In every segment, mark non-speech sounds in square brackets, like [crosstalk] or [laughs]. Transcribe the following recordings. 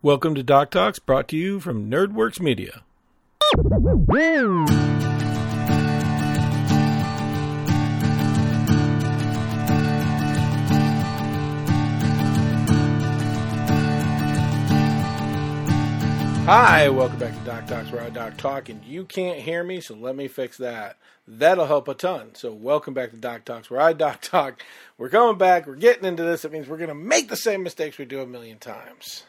Welcome to Doc Talks, brought to you from NerdWorks Media. Hi, welcome back to Doc Talks, where I Doc Talk, and you can't hear me, so let me fix that. That'll help a ton. So, welcome back to Doc Talks, where I Doc Talk. We're coming back, we're getting into this. It means we're going to make the same mistakes we do a million times.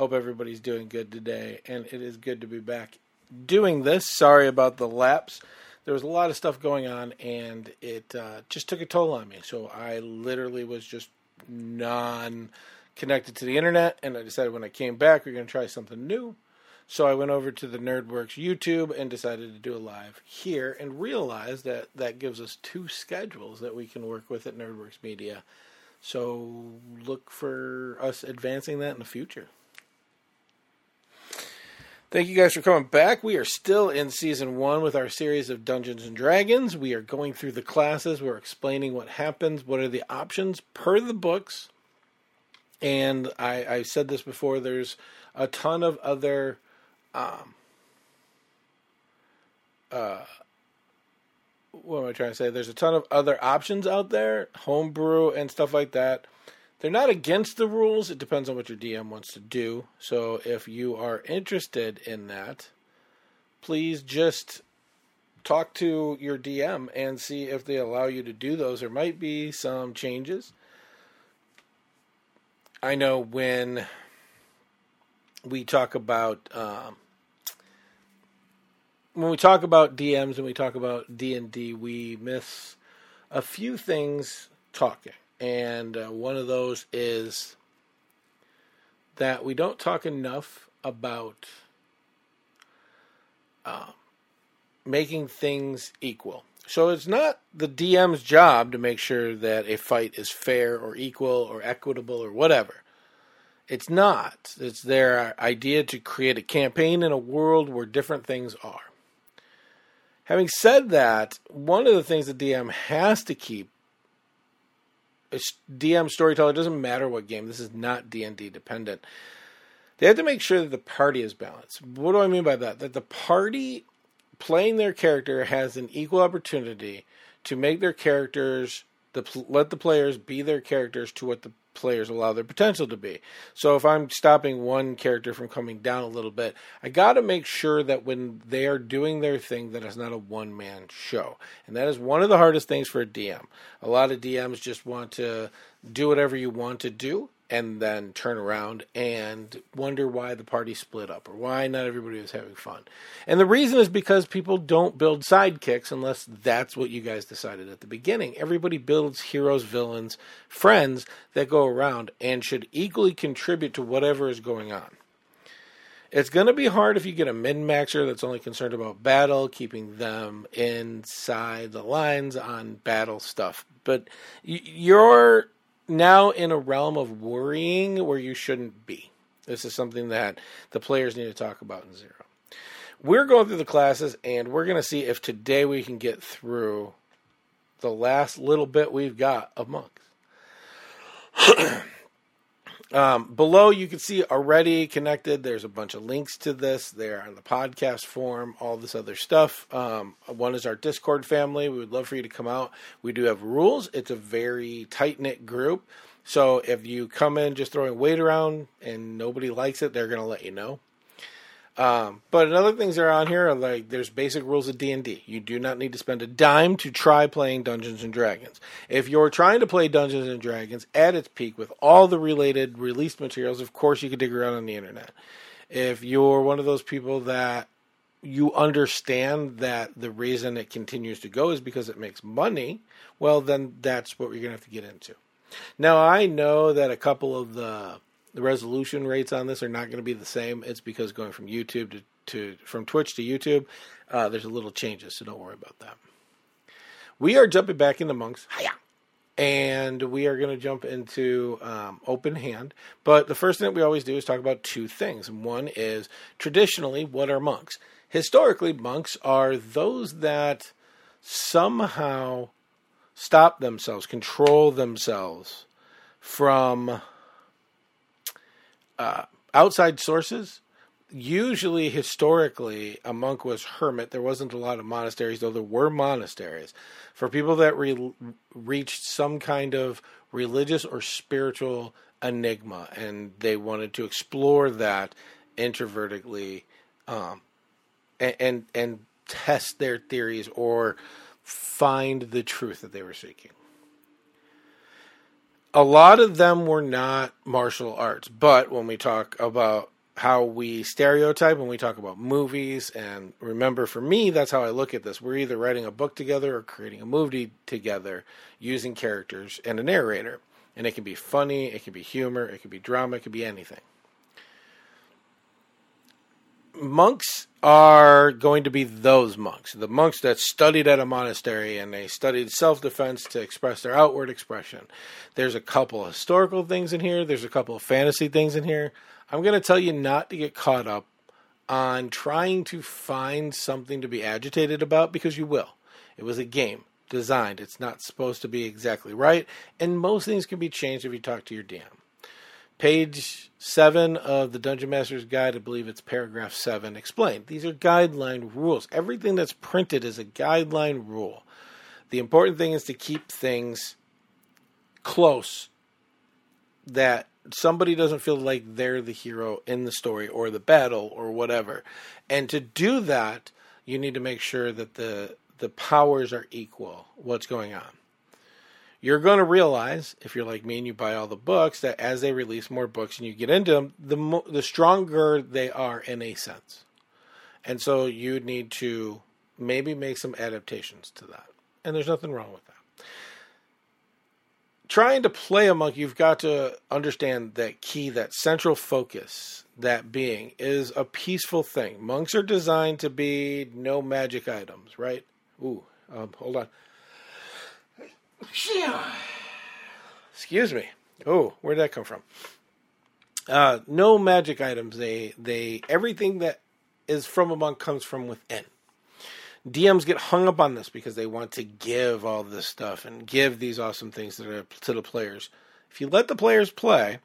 Hope everybody's doing good today, and it is good to be back doing this. Sorry about the lapse. There was a lot of stuff going on, and it uh, just took a toll on me. So I literally was just non connected to the internet, and I decided when I came back, we are going to try something new. So I went over to the NerdWorks YouTube and decided to do a live here, and realized that that gives us two schedules that we can work with at NerdWorks Media. So look for us advancing that in the future. Thank you guys for coming back. We are still in season one with our series of Dungeons and Dragons. We are going through the classes. We're explaining what happens, what are the options per the books. And I, I said this before. There's a ton of other, um, uh, what am I trying to say? There's a ton of other options out there, homebrew and stuff like that. They're not against the rules. It depends on what your DM wants to do. So if you are interested in that, please just talk to your DM and see if they allow you to do those. There might be some changes. I know when we talk about um, when we talk about DMs and we talk about D and D, we miss a few things talking and uh, one of those is that we don't talk enough about uh, making things equal. So it's not the DM's job to make sure that a fight is fair or equal or equitable or whatever. It's not. It's their idea to create a campaign in a world where different things are. Having said that, one of the things the DM has to keep DM storyteller doesn't matter what game. This is not D and D dependent. They have to make sure that the party is balanced. What do I mean by that? That the party playing their character has an equal opportunity to make their characters the let the players be their characters to what the players allow their potential to be. So if I'm stopping one character from coming down a little bit, I got to make sure that when they are doing their thing that it's not a one man show. And that is one of the hardest things for a DM. A lot of DMs just want to do whatever you want to do and then turn around and wonder why the party split up or why not everybody was having fun. And the reason is because people don't build sidekicks unless that's what you guys decided at the beginning. Everybody builds heroes, villains, friends that go around and should equally contribute to whatever is going on. It's going to be hard if you get a min maxer that's only concerned about battle, keeping them inside the lines on battle stuff. But you're now in a realm of worrying where you shouldn't be. This is something that the players need to talk about in Zero. We're going through the classes and we're going to see if today we can get through the last little bit we've got of monks. [clears throat] Um, below, you can see already connected. There's a bunch of links to this there on the podcast form, all this other stuff. Um, one is our Discord family. We would love for you to come out. We do have rules. It's a very tight knit group. So if you come in just throwing weight around and nobody likes it, they're going to let you know. Um, but another things that are on here are like there's basic rules of D and D. You do not need to spend a dime to try playing Dungeons and Dragons. If you're trying to play Dungeons and Dragons at its peak with all the related released materials, of course you can dig around on the internet. If you're one of those people that you understand that the reason it continues to go is because it makes money, well then that's what you're gonna have to get into. Now I know that a couple of the the resolution rates on this are not going to be the same. It's because going from YouTube to, to from Twitch to YouTube, uh, there's a little changes, so don't worry about that. We are jumping back into monks. Hiya! And we are going to jump into um, open hand. But the first thing that we always do is talk about two things. One is traditionally, what are monks? Historically, monks are those that somehow stop themselves, control themselves from uh, outside sources, usually historically a monk was hermit. There wasn't a lot of monasteries, though there were monasteries for people that re- reached some kind of religious or spiritual enigma, and they wanted to explore that introvertedly, um, and, and and test their theories or find the truth that they were seeking. A lot of them were not martial arts, but when we talk about how we stereotype when we talk about movies. And remember, for me, that's how I look at this. We're either writing a book together or creating a movie together using characters and a narrator. And it can be funny, it can be humor, it can be drama, it can be anything. Monks are going to be those monks, the monks that studied at a monastery and they studied self defense to express their outward expression. There's a couple historical things in here, there's a couple of fantasy things in here. I'm going to tell you not to get caught up on trying to find something to be agitated about because you will. It was a game designed. It's not supposed to be exactly right, and most things can be changed if you talk to your DM. Page 7 of the Dungeon Master's Guide, I believe it's paragraph 7, explained. These are guideline rules. Everything that's printed is a guideline rule. The important thing is to keep things close that somebody doesn't feel like they're the hero in the story or the battle or whatever. And to do that, you need to make sure that the the powers are equal. What's going on? You're going to realize, if you're like me and you buy all the books, that as they release more books and you get into them, the the stronger they are in a sense. And so you need to maybe make some adaptations to that. And there's nothing wrong with that trying to play a monk, you've got to understand that key, that central focus, that being is a peaceful thing. Monks are designed to be no magic items, right? Ooh, um, hold on. [sighs] Excuse me. Oh, where'd that come from? Uh, no magic items. They they everything that is from a monk comes from within. DMs get hung up on this because they want to give all this stuff and give these awesome things to the, to the players. If you let the players play,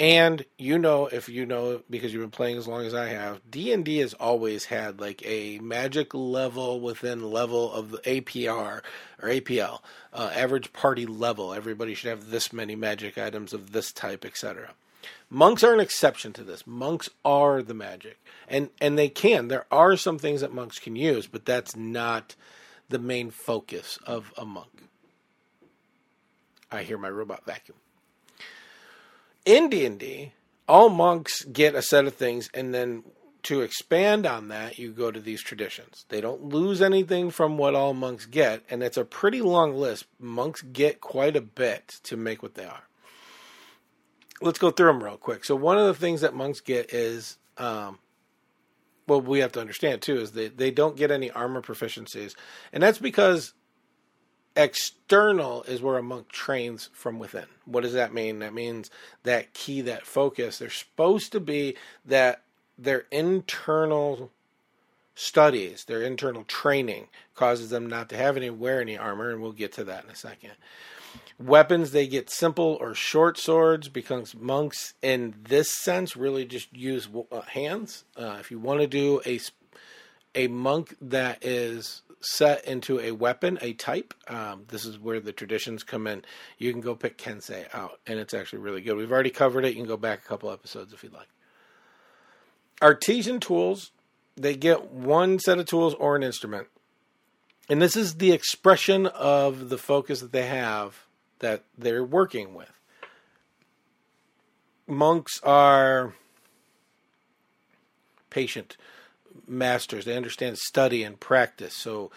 and you know if you know because you've been playing as long as I have, D and D has always had like a magic level within level of the APR or APL, uh, average party level. Everybody should have this many magic items of this type, etc. Monks are an exception to this. Monks are the magic. And and they can. There are some things that monks can use, but that's not the main focus of a monk. I hear my robot vacuum. In D&D, all monks get a set of things and then to expand on that, you go to these traditions. They don't lose anything from what all monks get, and it's a pretty long list. Monks get quite a bit to make what they are let's go through them real quick. So one of the things that monks get is, um, well, we have to understand too is that they don't get any armor proficiencies, and that's because external is where a monk trains from within. What does that mean? That means that key, that focus. They're supposed to be that their internal studies, their internal training causes them not to have any wear any armor, and we'll get to that in a second. Weapons, they get simple or short swords because monks, in this sense, really just use uh, hands. Uh, if you want to do a a monk that is set into a weapon, a type, um, this is where the traditions come in. You can go pick Kensei out, and it's actually really good. We've already covered it. You can go back a couple episodes if you'd like. Artesian tools, they get one set of tools or an instrument. And this is the expression of the focus that they have that they're working with. Monks are patient masters. They understand study and practice. So,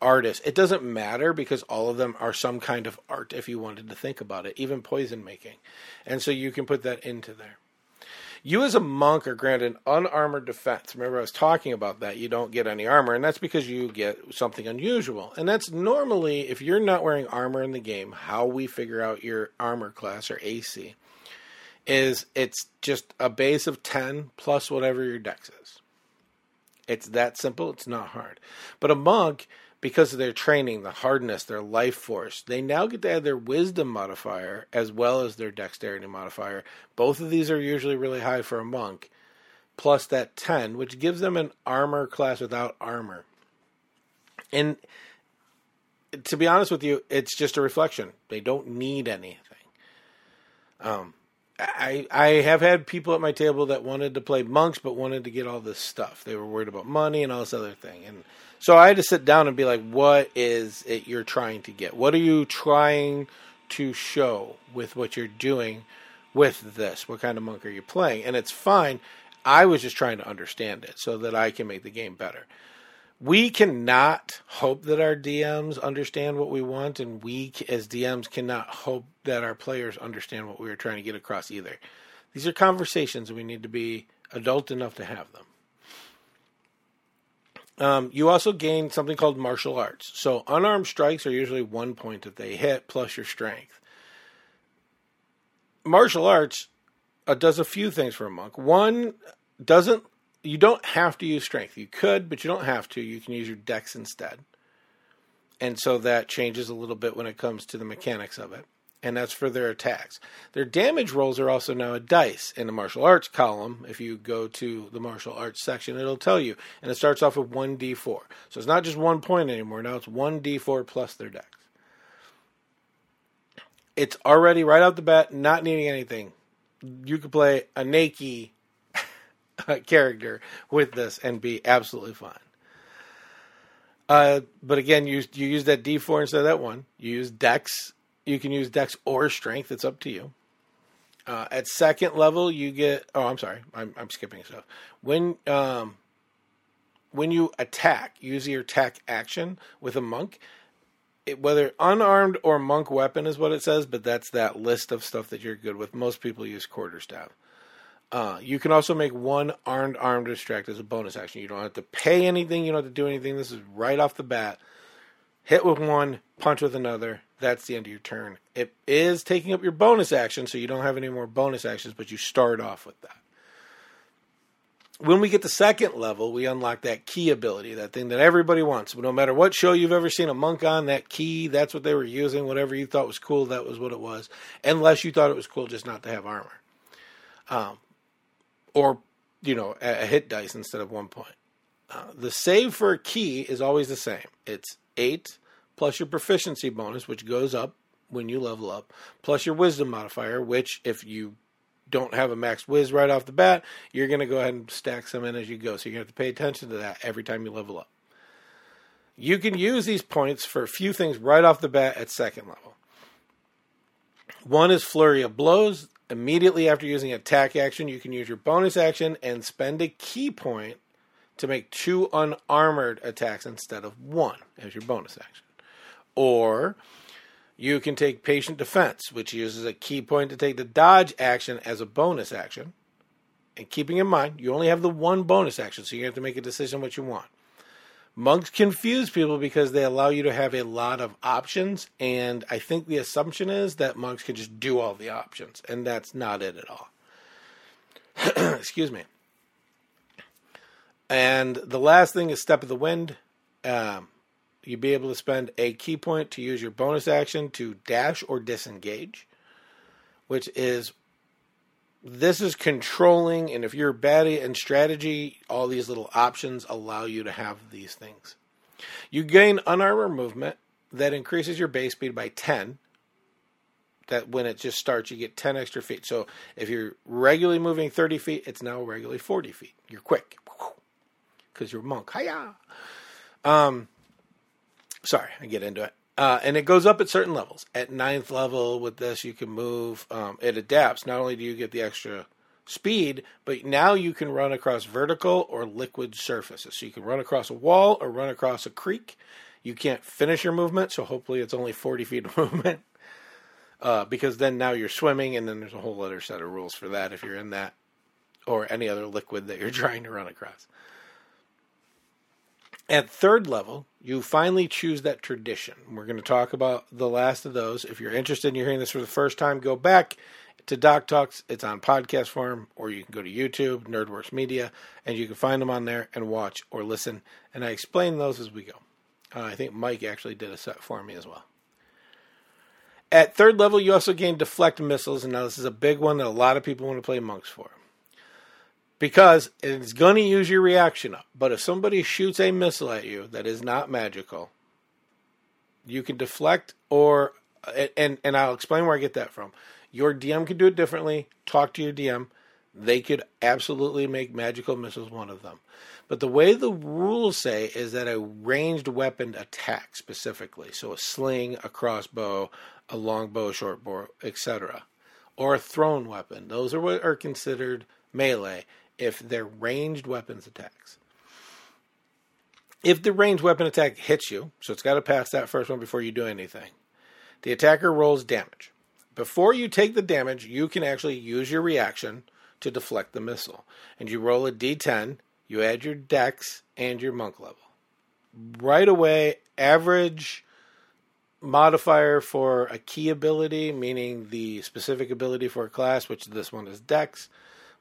artists, it doesn't matter because all of them are some kind of art if you wanted to think about it, even poison making. And so you can put that into there. You, as a monk, are granted an unarmored defense. Remember, I was talking about that. You don't get any armor, and that's because you get something unusual. And that's normally, if you're not wearing armor in the game, how we figure out your armor class or AC is it's just a base of 10 plus whatever your dex is. It's that simple. It's not hard. But a monk, because of their training, the hardness, their life force, they now get to add their wisdom modifier as well as their dexterity modifier. Both of these are usually really high for a monk, plus that 10, which gives them an armor class without armor. And to be honest with you, it's just a reflection. They don't need anything. Um, I I have had people at my table that wanted to play monks but wanted to get all this stuff. They were worried about money and all this other thing. And so I had to sit down and be like, what is it you're trying to get? What are you trying to show with what you're doing with this? What kind of monk are you playing? And it's fine. I was just trying to understand it so that I can make the game better we cannot hope that our DMs understand what we want, and we as DMs cannot hope that our players understand what we are trying to get across either. These are conversations, we need to be adult enough to have them. Um, you also gain something called martial arts. So unarmed strikes are usually one point that they hit plus your strength. Martial arts uh, does a few things for a monk. One doesn't you don't have to use strength. You could, but you don't have to. You can use your dex instead. And so that changes a little bit when it comes to the mechanics of it. And that's for their attacks. Their damage rolls are also now a dice in the martial arts column. If you go to the martial arts section, it'll tell you. And it starts off with 1d4. So it's not just one point anymore. Now it's 1d4 plus their dex. It's already right out the bat, not needing anything. You could play a Naki [laughs] character with this and be absolutely fine. Uh, but again, you you use that D4 instead of that one. You use Dex. You can use Dex or Strength. It's up to you. Uh, at second level, you get. Oh, I'm sorry. I'm, I'm skipping stuff. When um, when you attack, use your attack action with a monk. It, whether unarmed or monk weapon is what it says, but that's that list of stuff that you're good with. Most people use quarterstaff. Uh, you can also make one armed arm distract as a bonus action. You don't have to pay anything. You don't have to do anything. This is right off the bat. Hit with one, punch with another. That's the end of your turn. It is taking up your bonus action, so you don't have any more bonus actions, but you start off with that. When we get to second level, we unlock that key ability, that thing that everybody wants. But no matter what show you've ever seen a monk on, that key, that's what they were using. Whatever you thought was cool, that was what it was. Unless you thought it was cool just not to have armor. Um, or you know a, hit dice instead of one point. Uh, the save for a ki is always the same. It's eight plus your proficiency bonus, which goes up when you level up, plus your wisdom modifier, which if you don't have a max whiz right off the bat, you're going to go ahead and stack some in as you go. So you're going to have to pay attention to that every time you level up. You can use these points for a few things right off the bat at second level. One is Flurry of Blows. Immediately after using attack action, you can use your bonus action and spend a ki point to make two unarmored attacks instead of one as your bonus action. Or you can take patient defense, which uses a ki point to take the dodge action as a bonus action. And keeping in mind, you only have the one bonus action, so you have to make a decision what you want. Monks confuse people because they allow you to have a lot of options, and I think the assumption is that monks can just do all the options, and that's not it at all. [clears throat] Excuse me. And the last thing is Step of the Wind. Um, you'd be able to spend a ki point to use your bonus action to dash or disengage, which is this is controlling, and if you're bad in strategy, all these little options allow you to have these things. You gain unarmored movement that increases your base speed by 10. That when it just starts, you get 10 extra feet. So if you're regularly moving 30 feet, it's now regularly 40 feet. You're quick because you're a monk. Hiya! Um, sorry, I get into it. Uh, and it goes up at certain levels. At ninth level, with this, you can move. Um, it adapts. Not only do you get the extra speed, but now you can run across vertical or liquid surfaces. So you can run across a wall or run across a creek. You can't finish your movement, so hopefully it's only 40 feet of [laughs] movement. Uh, because then now you're swimming, and then there's a whole other set of rules for that if you're in that or any other liquid that you're [laughs] trying to run across. At third level, you finally choose that tradition. We're going to talk about the last of those. If you're interested in hearing this for the first time, go back to Doc Talks. It's on podcast form, or you can go to YouTube, Nerdworks Media, and you can find them on there and watch or listen. And I explain those as we go. Uh, I think Mike actually did a set for me as well. At third level, you also gain deflect missiles, and now this is a big one that a lot of people want to play monks for. Because it's going to use your reaction up. But if somebody shoots a missile at you that is not magical, you can deflect or and and I'll explain where I get that from. Your DM can do it differently. Talk to your DM. They could absolutely make magical missiles one of them. But the way the rules say is that a ranged weapon attack specifically, so a sling, a crossbow, a longbow, short bow, etc., or a thrown weapon, those are what are considered melee if they're ranged weapons attacks. If the ranged weapon attack hits you, so it's got to pass that first one before you do anything, the attacker rolls damage. Before you take the damage, you can actually use your reaction to deflect the missile. And you roll a d10, you add your dex and your monk level. Right away, average modifier for a key ability, meaning the specific ability for a class, which this one is dex,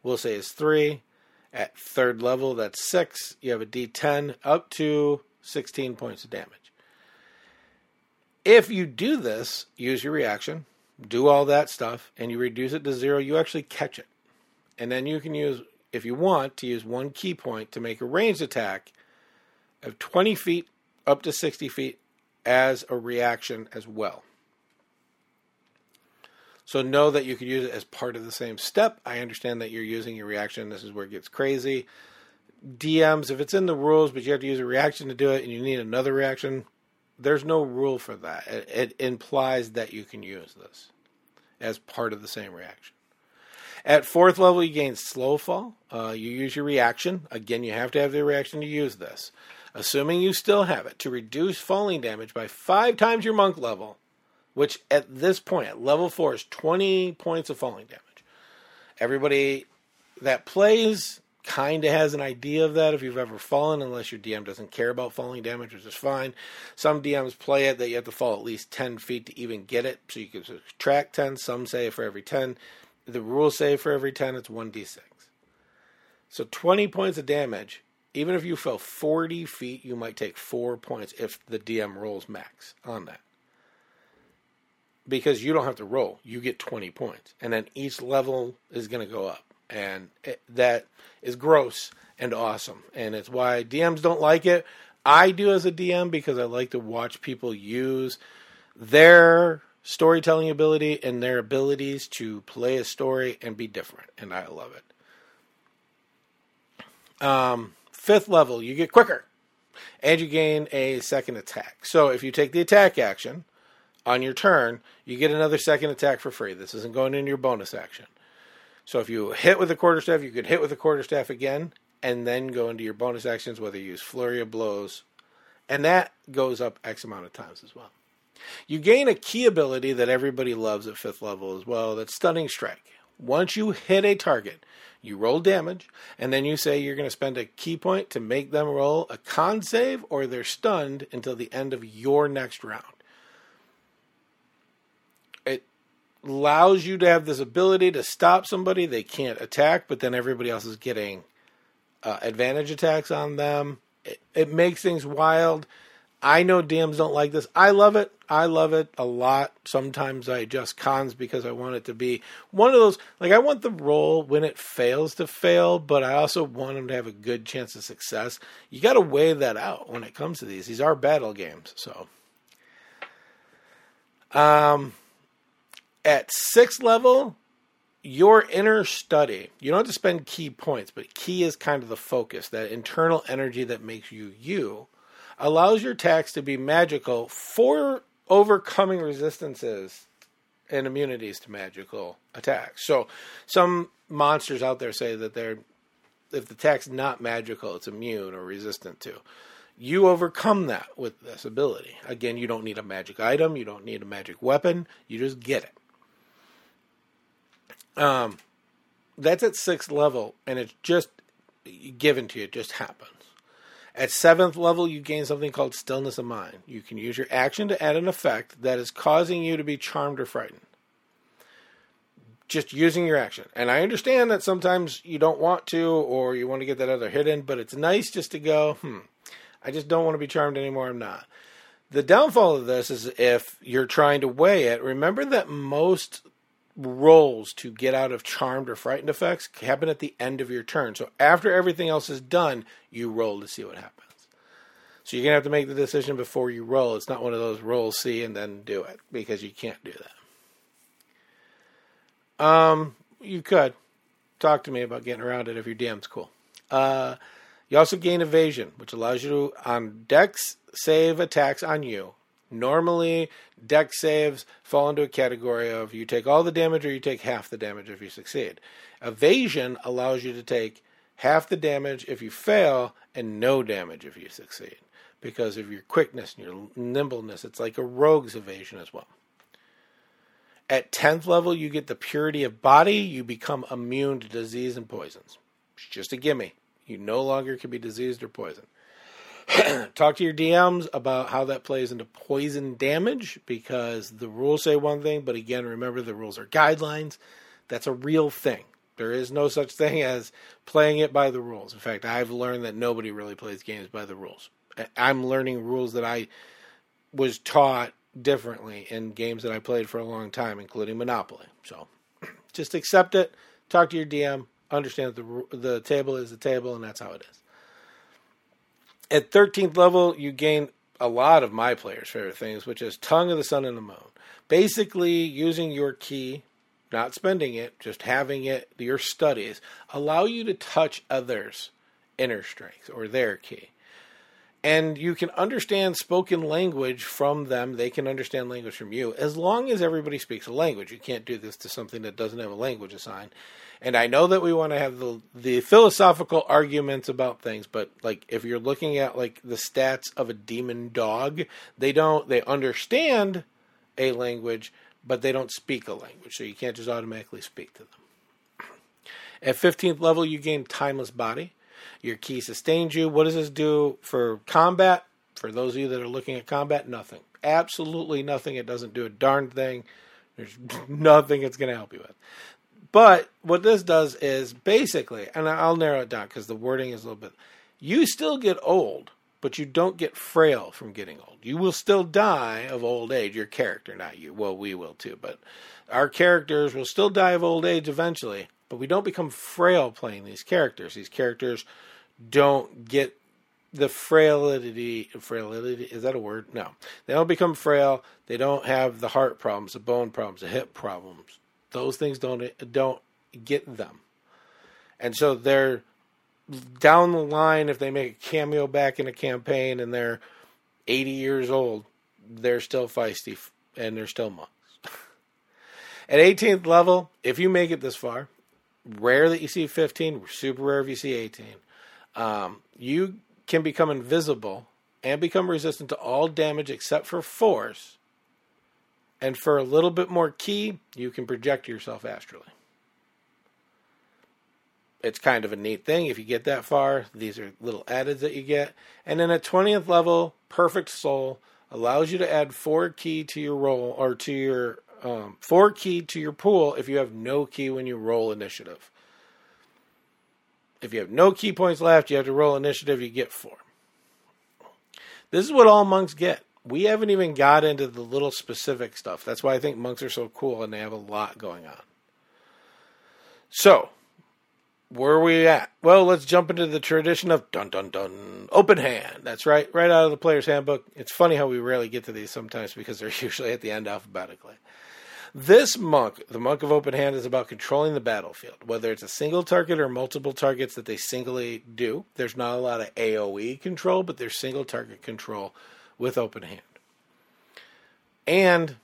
we'll say is 3. At third level, that's 6. You have a d10 up to 16 points of damage. If you do this, use your reaction, do all that stuff, and you reduce it to zero, you actually catch it. And then you can use, if you want, to use one ki point to make a ranged attack of 20 feet up to 60 feet as a reaction as well. So know that you could use it as part of the same step. I understand that you're using your reaction. This is where it gets crazy. DMs, if it's in the rules, but you have to use a reaction to do it and you need another reaction, there's no rule for that. It, it implies that you can use this as part of the same reaction. At fourth level, you gain slow fall. Uh, you use your reaction. Again, you have to have the reaction to use this. Assuming you still have it, to reduce falling damage by five times your monk level, which at this point, at level four, is 20 points of falling damage. Everybody that plays kind of has an idea of that if you've ever fallen, unless your DM doesn't care about falling damage, which is fine. Some DMs play it that you have to fall at least 10 feet to even get it, so you can subtract 10. Some say for every 10. The rules say for every 10, it's 1d6. So 20 points of damage. Even if you fell 40 feet, you might take four points if the DM rolls max on that because you don't have to roll. You get 20 points. And then each level is going to go up. And it, that is gross and awesome. And it's why DMs don't like it. I do as a DM because I like to watch people use their storytelling ability and their abilities to play a story and be different. And I love it. Um, fifth level, you get quicker and you gain a second attack. So if you take the attack action, on your turn, you get another second attack for free. This isn't going into your bonus action. So if you hit with a quarterstaff, you could hit with a quarterstaff again, and then go into your bonus actions, whether you use flurry of blows, and that goes up X amount of times as well. You gain a key ability that everybody loves at fifth level as well. That's stunning strike. Once you hit a target, you roll damage, and then you say you're going to spend a ki point to make them roll a con save, or they're stunned until the end of your next round. Allows you to have this ability to stop somebody they can't attack, but then everybody else is getting uh, advantage attacks on them. It, it makes things wild. I know DMs don't like this. I love it. I love it a lot. Sometimes I adjust cons because I want it to be one of those. Like I want the roll when it fails to fail, but I also want them to have a good chance of success. You got to weigh that out when it comes to these. These are battle games, so. Um, at sixth level, your inner study, you don't have to spend ki points, but ki is kind of the focus, that internal energy that makes you you, allows your attacks to be magical for overcoming resistances and immunities to magical attacks. So some monsters out there say that they're if the attack's not magical, it's immune or resistant to. You overcome that with this ability. Again, you don't need a magic item, you don't need a magic weapon, you just get it. Um, that's at sixth level, and it's just given to you. It just happens. At seventh level, you gain something called stillness of mind. You can use your action to add an effect that is causing you to be charmed or frightened. Just using your action. And I understand that sometimes you don't want to, or you want to get that other hidden, but it's nice just to go, hmm, I just don't want to be charmed anymore. I'm not. The downfall of this is if you're trying to weigh it, remember that most rolls to get out of charmed or frightened effects happen at the end of your turn. So after everything else is done, you roll to see what happens. So you're gonna have to make the decision before you roll. It's not one of those roll see and then do it because you can't do that. Um, you could talk to me about getting around it if your DM's cool. Uh, you also gain evasion, which allows you to on dex save attacks on you. Normally, dex saves fall into a category of you take all the damage or you take half the damage if you succeed. Evasion allows you to take half the damage if you fail and no damage if you succeed because of your quickness and your nimbleness. It's like a rogue's evasion as well. At 10th level, you get the purity of body. You become immune to disease and poisons. It's just a gimme. You no longer can be diseased or poisoned. [clears throat] Talk to your DMs about how that plays into poison damage because the rules say one thing, but again, remember the rules are guidelines. That's a real thing. There is no such thing as playing it by the rules. In fact, I've learned that nobody really plays games by the rules. I'm learning rules that I was taught differently in games that I played for a long time, including Monopoly. So [clears throat] just accept it, talk to your DM, understand that the, the table is the table, and that's how it is. At 13th level, you gain a lot of my players' favorite things, which is Tongue of the Sun and the Moon. Basically, using your ki, not spending it, just having it, your studies, allow you to touch others' inner strength or their ki. and you can understand spoken language from them. They can understand language from you, as long as everybody speaks a language. You can't do this to something that doesn't have a language assigned. And I know that we want to have the the philosophical arguments about things, but like if you're looking at like the stats of a demon dog, they don't they understand a language, but they don't speak a language, so you can't just automatically speak to them. At 15th level, you gain timeless body. Your ki sustains you. What does this do for combat? For those of you that are looking at combat, nothing. Absolutely nothing. It doesn't do a darn thing. There's [laughs] nothing it's going to help you with. But what this does is basically, and I'll narrow it down because the wording is a little bit. You still get old, but you don't get frail from getting old. You will still die of old age. Your character, not you. Well, we will too, but our characters will still die of old age eventually. But we don't become frail playing these characters. These characters don't get the frailty frailty is that a word no they don't become frail they don't have the heart problems the bone problems the hip problems those things don't don't get them and so they're down the line if they make a cameo back in a campaign and they're 80 years old they're still feisty and they're still monks [laughs] at 18th level if you make it this far rare that you see 15 super rare if you see 18 um, you can become invisible and become resistant to all damage except for force. And for a little bit more ki, you can project yourself astrally. It's kind of a neat thing if you get that far. These are little addeds that you get. And then at 20th level, Perfect Soul allows you to add four ki to your roll or to your um, four ki to your pool if you have no ki when you roll initiative. If you have no ki points left, you have to roll initiative, you get four. This is what all monks get. We haven't even got into the little specific stuff. That's why I think monks are so cool and they have a lot going on. So, where are we at? Well, let's jump into the tradition of dun dun dun open hand. That's right, right out of the player's handbook. It's funny how we rarely get to these sometimes because they're [laughs] usually at the end alphabetically. This monk, the monk of open hand, is about controlling the battlefield, whether it's a single target or multiple targets that they singly do. There's not a lot of AoE control, but there's single target control with open hand. And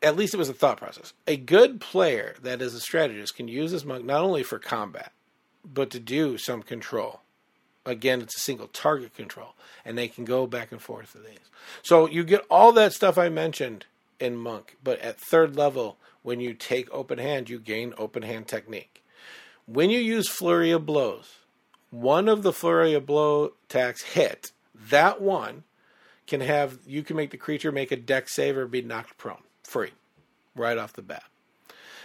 at least it was a thought process. A good player that is a strategist can use this monk not only for combat, but to do some control. Again, it's a single target control, and they can go back and forth with these. So you get all that stuff I mentioned in Monk. But at third level, when you take open hand, you gain open hand technique. When you use flurry of blows, one of the flurry of blow attacks hit, that one can have you can make the creature make a dex save or be knocked prone free right off the bat.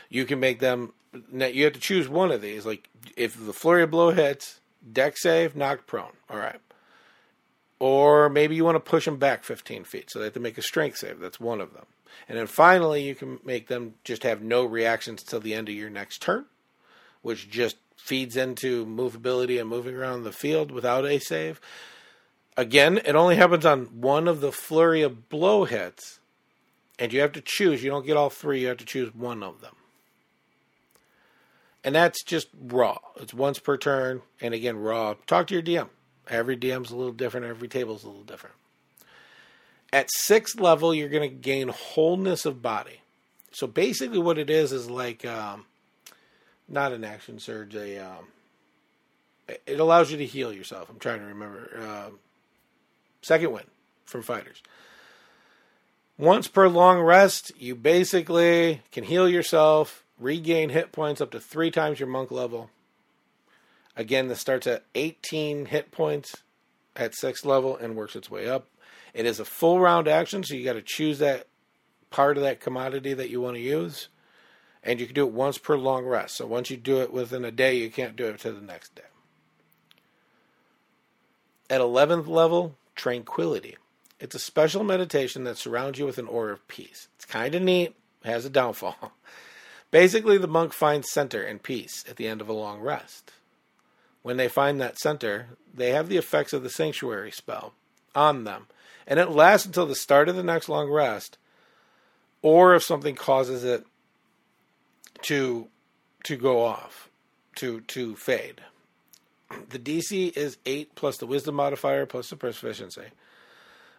You can make them now you have to choose one of these. Like if the flurry of blow hits, dex save, knocked prone. All right. Or maybe you want to push them back 15 feet, so they have to make a strength save. That's one of them. And then finally, you can make them just have no reactions till the end of your next turn, which just feeds into movability and moving around the field without a save. Again, it only happens on one of the flurry of blow hits, and you have to choose. You don't get all three, you have to choose one of them. And that's just raw. It's once per turn, and again, raw. Talk to your DM. Every DM's a little different, every table's a little different. At sixth level, you're going to gain wholeness of body. So basically, what it is is like um, not an action surge. A um, it allows you to heal yourself. I'm trying to remember. Uh, second wind from fighters. Once per long rest, you basically can heal yourself, regain hit points up to three times your monk level. Again, this starts at 18 hit points at sixth level and works its way up. It is a full round action, so you got to choose that part of that commodity that you want to use. And you can do it once per long rest. So once you do it within a day, you can't do it to the next day. At 11th level, Tranquility. It's a special meditation that surrounds you with an aura of peace. It's kind of neat, has a downfall. [laughs] Basically, the monk finds center and peace at the end of a long rest. When they find that center, they have the effects of the sanctuary spell on them, and it lasts until the start of the next long rest, or if something causes it to to go off, to to fade. The DC is eight plus the Wisdom modifier plus the proficiency.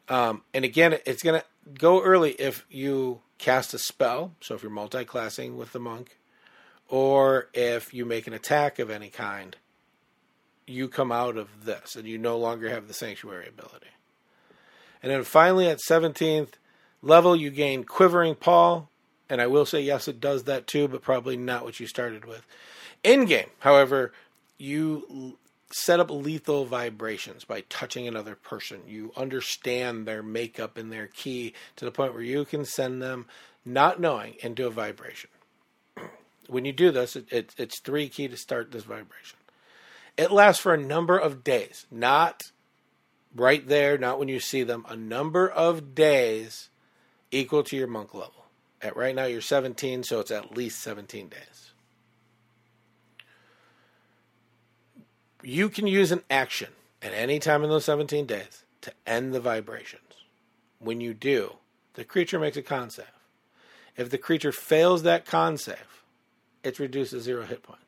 Um, and again, it's going to go early if you cast a spell. So if you're multi-classing with the monk, or if you make an attack of any kind, you come out of this and you no longer have the sanctuary ability. And then finally, at 17th level, you gain Quivering Paw. And I will say, yes, it does that too, but probably not what you started with. In game, however, you set up lethal vibrations by touching another person. You understand their makeup and their ki to the point where you can send them, not knowing, into a vibration. [clears throat] when you do this, it, it, it's three ki to start this vibration. It lasts for a number of days, not right there, not when you see them, a number of days equal to your monk level. At right now, you're 17, so it's at least 17 days. You can use an action at any time in those 17 days to end the vibrations. When you do, the creature makes a con save. If the creature fails that con save, it's reduced to zero hit points.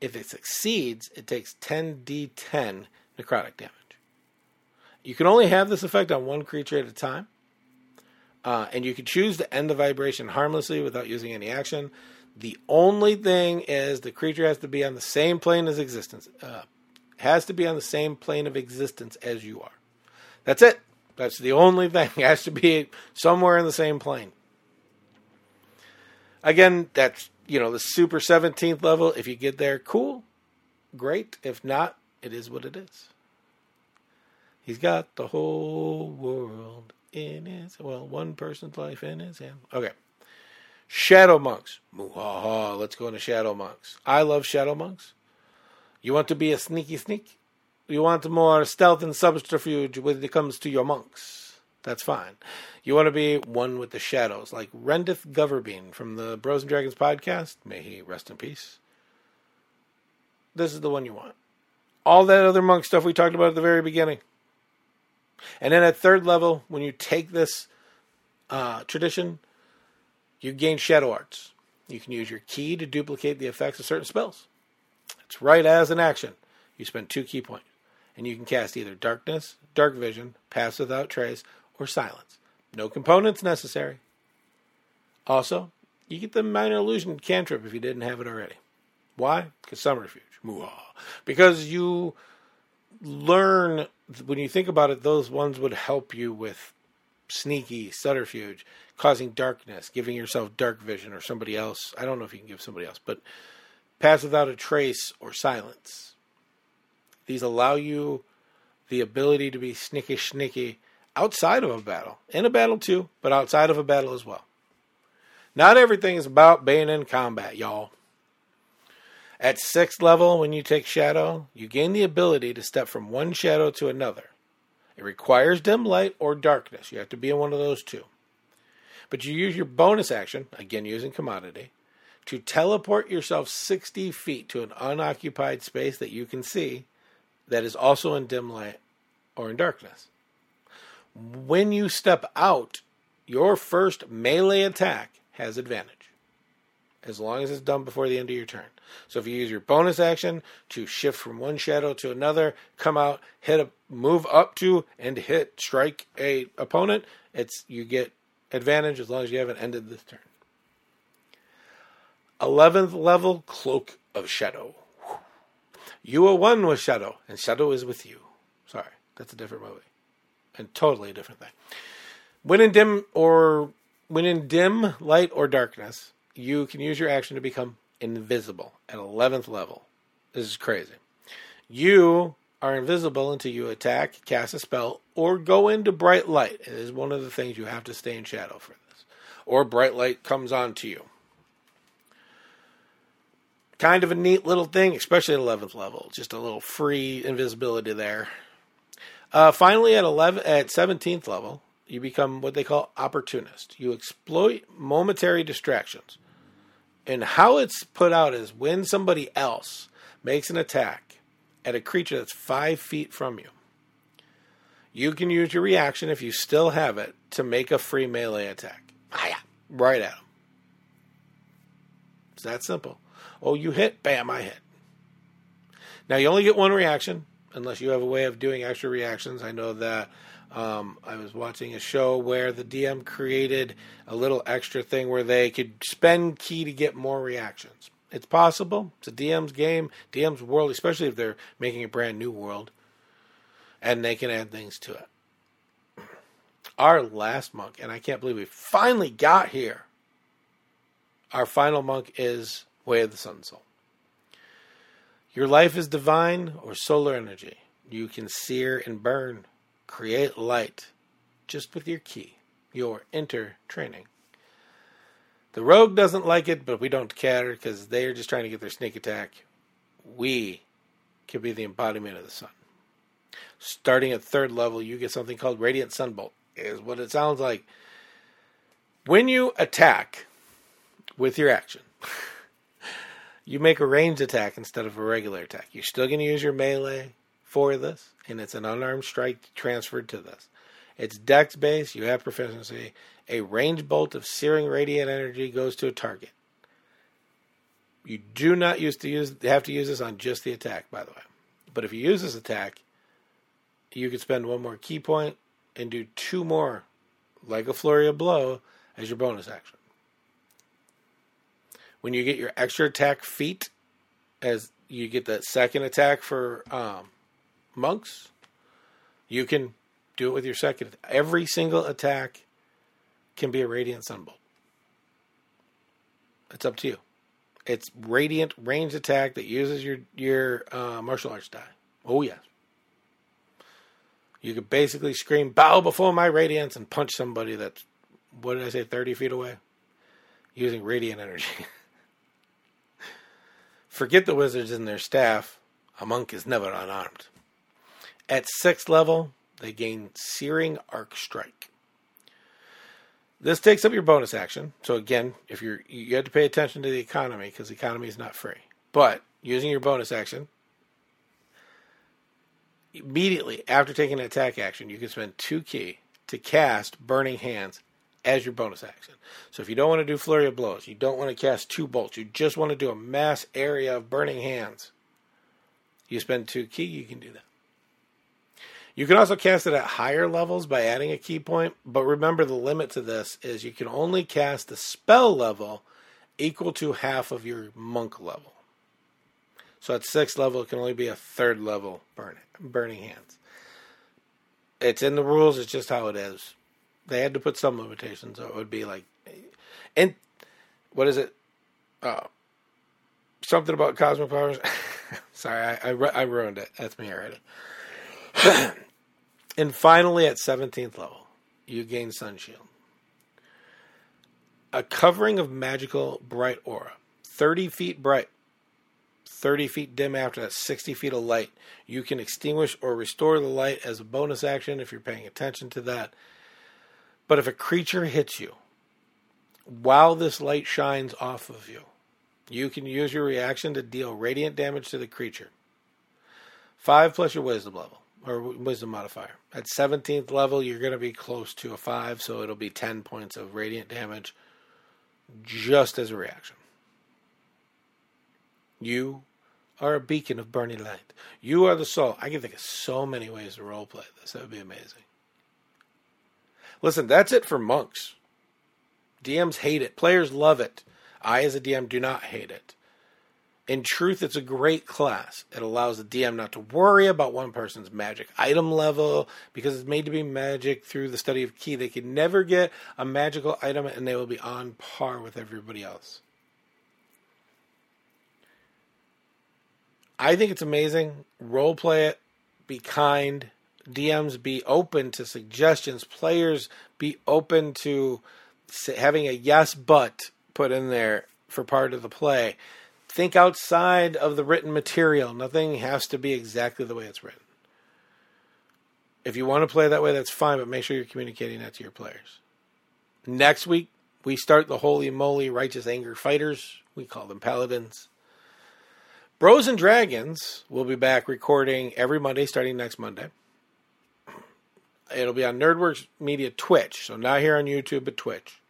If it succeeds, it takes 10d10 necrotic damage. You can only have this effect on one creature at a time. Uh, and you can choose to end the vibration harmlessly without using any action. The only thing is the creature has to be on the same plane as existence. Uh, has to be on the same plane of existence as you are. That's it. That's the only [laughs] thing. It has to be somewhere in the same plane. Again, that's you know the super 17th level. If you get there, cool, great. If not, it is what it is. He's got the whole world in his well, one person's life in his hand. Okay. Shadow monks. Muhaha, let's go into shadow monks. I love shadow monks. You want to be a sneaky sneak? You want more stealth and subterfuge when it comes to your monks? That's fine. You want to be one with the shadows, like Rendith Goverbean from the Bros and Dragons podcast. May he rest in peace. This is the one you want. All that other monk stuff we talked about at the very beginning. And then at third level, when you take this uh, tradition, you gain shadow arts. You can use your ki to duplicate the effects of certain spells. It's right as an action. You spend two ki points, and you can cast either darkness, dark vision, pass without trace, or silence. No components necessary. Also, you get the minor illusion cantrip if you didn't have it already. Why? Because Summerfuge. Because you learn when you think about it, those ones would help you with sneaky subterfuge, causing darkness, giving yourself dark vision or somebody else. I don't know if you can give somebody else, but pass without a trace or silence. These allow you the ability to be sneaky, sneaky outside of a battle, in a battle too, but outside of a battle as well. Not everything is about being in combat, y'all. At sixth level, when you take shadow, you gain the ability to step from one shadow to another. It requires dim light or darkness. You have to be in one of those two. But you use your bonus action, again using commodity, to teleport yourself 60 feet to an unoccupied space that you can see that is also in dim light or in darkness. When you step out, your first melee attack has advantage as long as it's done before the end of your turn. So if you use your bonus action to shift from one shadow to another, come out, hit a move up to and hit strike a opponent, it's you get advantage as long as you haven't ended this turn. 11th level Cloak of Shadow. You are one with Shadow, and Shadow is with you. Sorry, that's a different movie. And totally a different thing. When in dim or when in dim light or darkness, you can use your action to become invisible at 11th level. This is crazy. You are invisible until you attack, cast a spell, or go into bright light. It is one of the things you have to stay in shadow for this. Or bright light comes on to you. Kind of a neat little thing, especially at 11th level. Just a little free invisibility there. Uh, finally, at 11, at 17th level, you become what they call opportunist. You exploit momentary distractions. And how it's put out is when somebody else makes an attack at a creature that's five feet from you, you can use your reaction if you still have it to make a free melee attack. Right at them. It's that simple. Oh, you hit, bam, I hit. Now you only get one reaction unless you have a way of doing extra reactions. I know that um, I was watching a show where the DM created a little extra thing where they could spend ki to get more reactions. It's possible. It's a DM's game, DM's world, especially if they're making a brand new world, and they can add things to it. Our last monk, and I can't believe we finally got here. Our final monk is Way of the Sun Soul. Your life is divine or solar energy. You can sear and burn create light just with your ki, your enter training. The rogue doesn't like it, but we don't care because they're just trying to get their sneak attack. We can be the embodiment of the sun. Starting at third level, you get something called Radiant Sunbolt, is what it sounds like. When you attack with your action, [laughs] you make a ranged attack instead of a regular attack. You're still going to use your melee, for this, and it's an unarmed strike transferred to this. It's dex based, you have proficiency. A range bolt of searing radiant energy goes to a target. You do not use to use have to use this on just the attack, by the way. But if you use this attack, you can spend one more ki point and do two more, like a flurry of blow, as your bonus action. When you get your extra attack feat, as you get that second attack for um, monks, you can do it with your second. Every single attack can be a radiant sunbolt. It's up to you. It's radiant range attack that uses your your uh, martial arts die. Oh yes. You could basically scream "Bow before my radiance" and punch somebody that's what did I say, thirty feet away, using radiant energy. [laughs] Forget the wizards and their staff. A monk is never unarmed. At sixth level, they gain Searing Arc Strike. This takes up your bonus action. So again, if you're you have to pay attention to the economy because the economy is not free. But using your bonus action, immediately after taking an attack action, you can spend two ki to cast Burning Hands as your bonus action. So if you don't want to do Flurry of Blows, you don't want to cast two bolts, you just want to do a mass area of Burning Hands, you spend two ki, you can do that. You can also cast it at higher levels by adding a ki point, but remember the limit to this is you can only cast the spell level equal to half of your monk level. So at sixth level, it can only be a third level burning, burning hands. It's in the rules. It's just how it is. They had to put some limitations, or it would be like, and what is it? Uh, something about cosmic powers. [laughs] Sorry, I, I, I ruined it. That's me already. [clears throat] And finally, at 17th level, you gain Sun Shield. A covering of magical bright aura, 30 feet bright, 30 feet dim after that 60 feet of light. You can extinguish or restore the light as a bonus action if you're paying attention to that. But if a creature hits you while this light shines off of you, you can use your reaction to deal radiant damage to the creature. Five plus your wisdom level or wisdom modifier. At 17th level, you're going to be close to a five, so it'll be 10 points of radiant damage just as a reaction. You are a beacon of burning light. You are the soul. I can think of so many ways to roleplay this. That would be amazing. Listen, that's it for monks. DMs hate it. Players love it. I, as a DM, do not hate it. In truth, it's a great class. It allows the DM not to worry about one person's magic item level because it's made to be magic through the study of ki. They can never get a magical item and they will be on par with everybody else. I think it's amazing. Role play it. Be kind. DMs be open to suggestions. Players be open to having a yes but put in there for part of the play. Think outside of the written material. Nothing has to be exactly the way it's written. If you want to play that way, that's fine, but make sure you're communicating that to your players. Next week, we start the Holy Moly Righteous Anger Fighters. We call them Paladins. Bros and Dragons will be back recording every Monday starting next Monday. It'll be on Nerdworks Media Twitch, so not here on YouTube, but Twitch.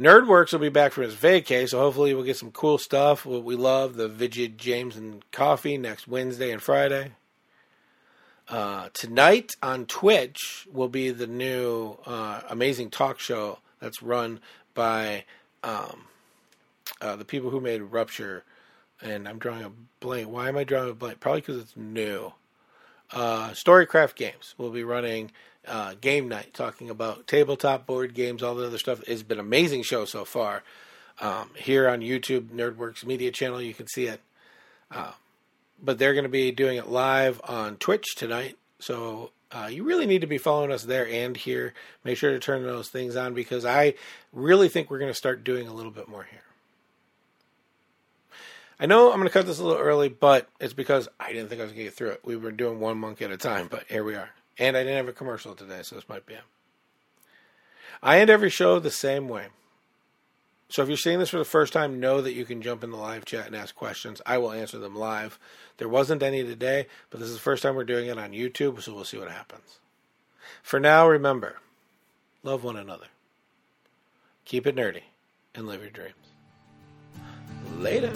Nerdworks will be back from his vacay, so hopefully we'll get some cool stuff. What we love, the Vidget James and Coffee next Wednesday and Friday. Uh, tonight on Twitch will be the new uh, amazing talk show that's run by um, uh, the people who made Rupture and I'm drawing a blank. Why am I drawing a blank? Probably because it's new. Uh, Storycraft Games will be running uh, game night, talking about tabletop board games, all the other stuff. It's been an amazing show so far. Um, here on YouTube, Nerdworks Media Channel, you can see it. Uh, but they're going to be doing it live on Twitch tonight. So uh, you really need to be following us there and here. Make sure to turn those things on because I really think we're going to start doing a little bit more here. I know I'm going to cut this a little early, but it's because I didn't think I was going to get through it. We were doing one monk at a time, but here we are. And I didn't have a commercial today, so this might be it. I end every show the same way. So if you're seeing this for the first time, know that you can jump in the live chat and ask questions. I will answer them live. There wasn't any today, but this is the first time we're doing it on YouTube, so we'll see what happens. For now, remember love one another, keep it nerdy, and live your dreams. Later.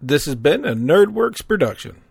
This has been a Nerdworks production.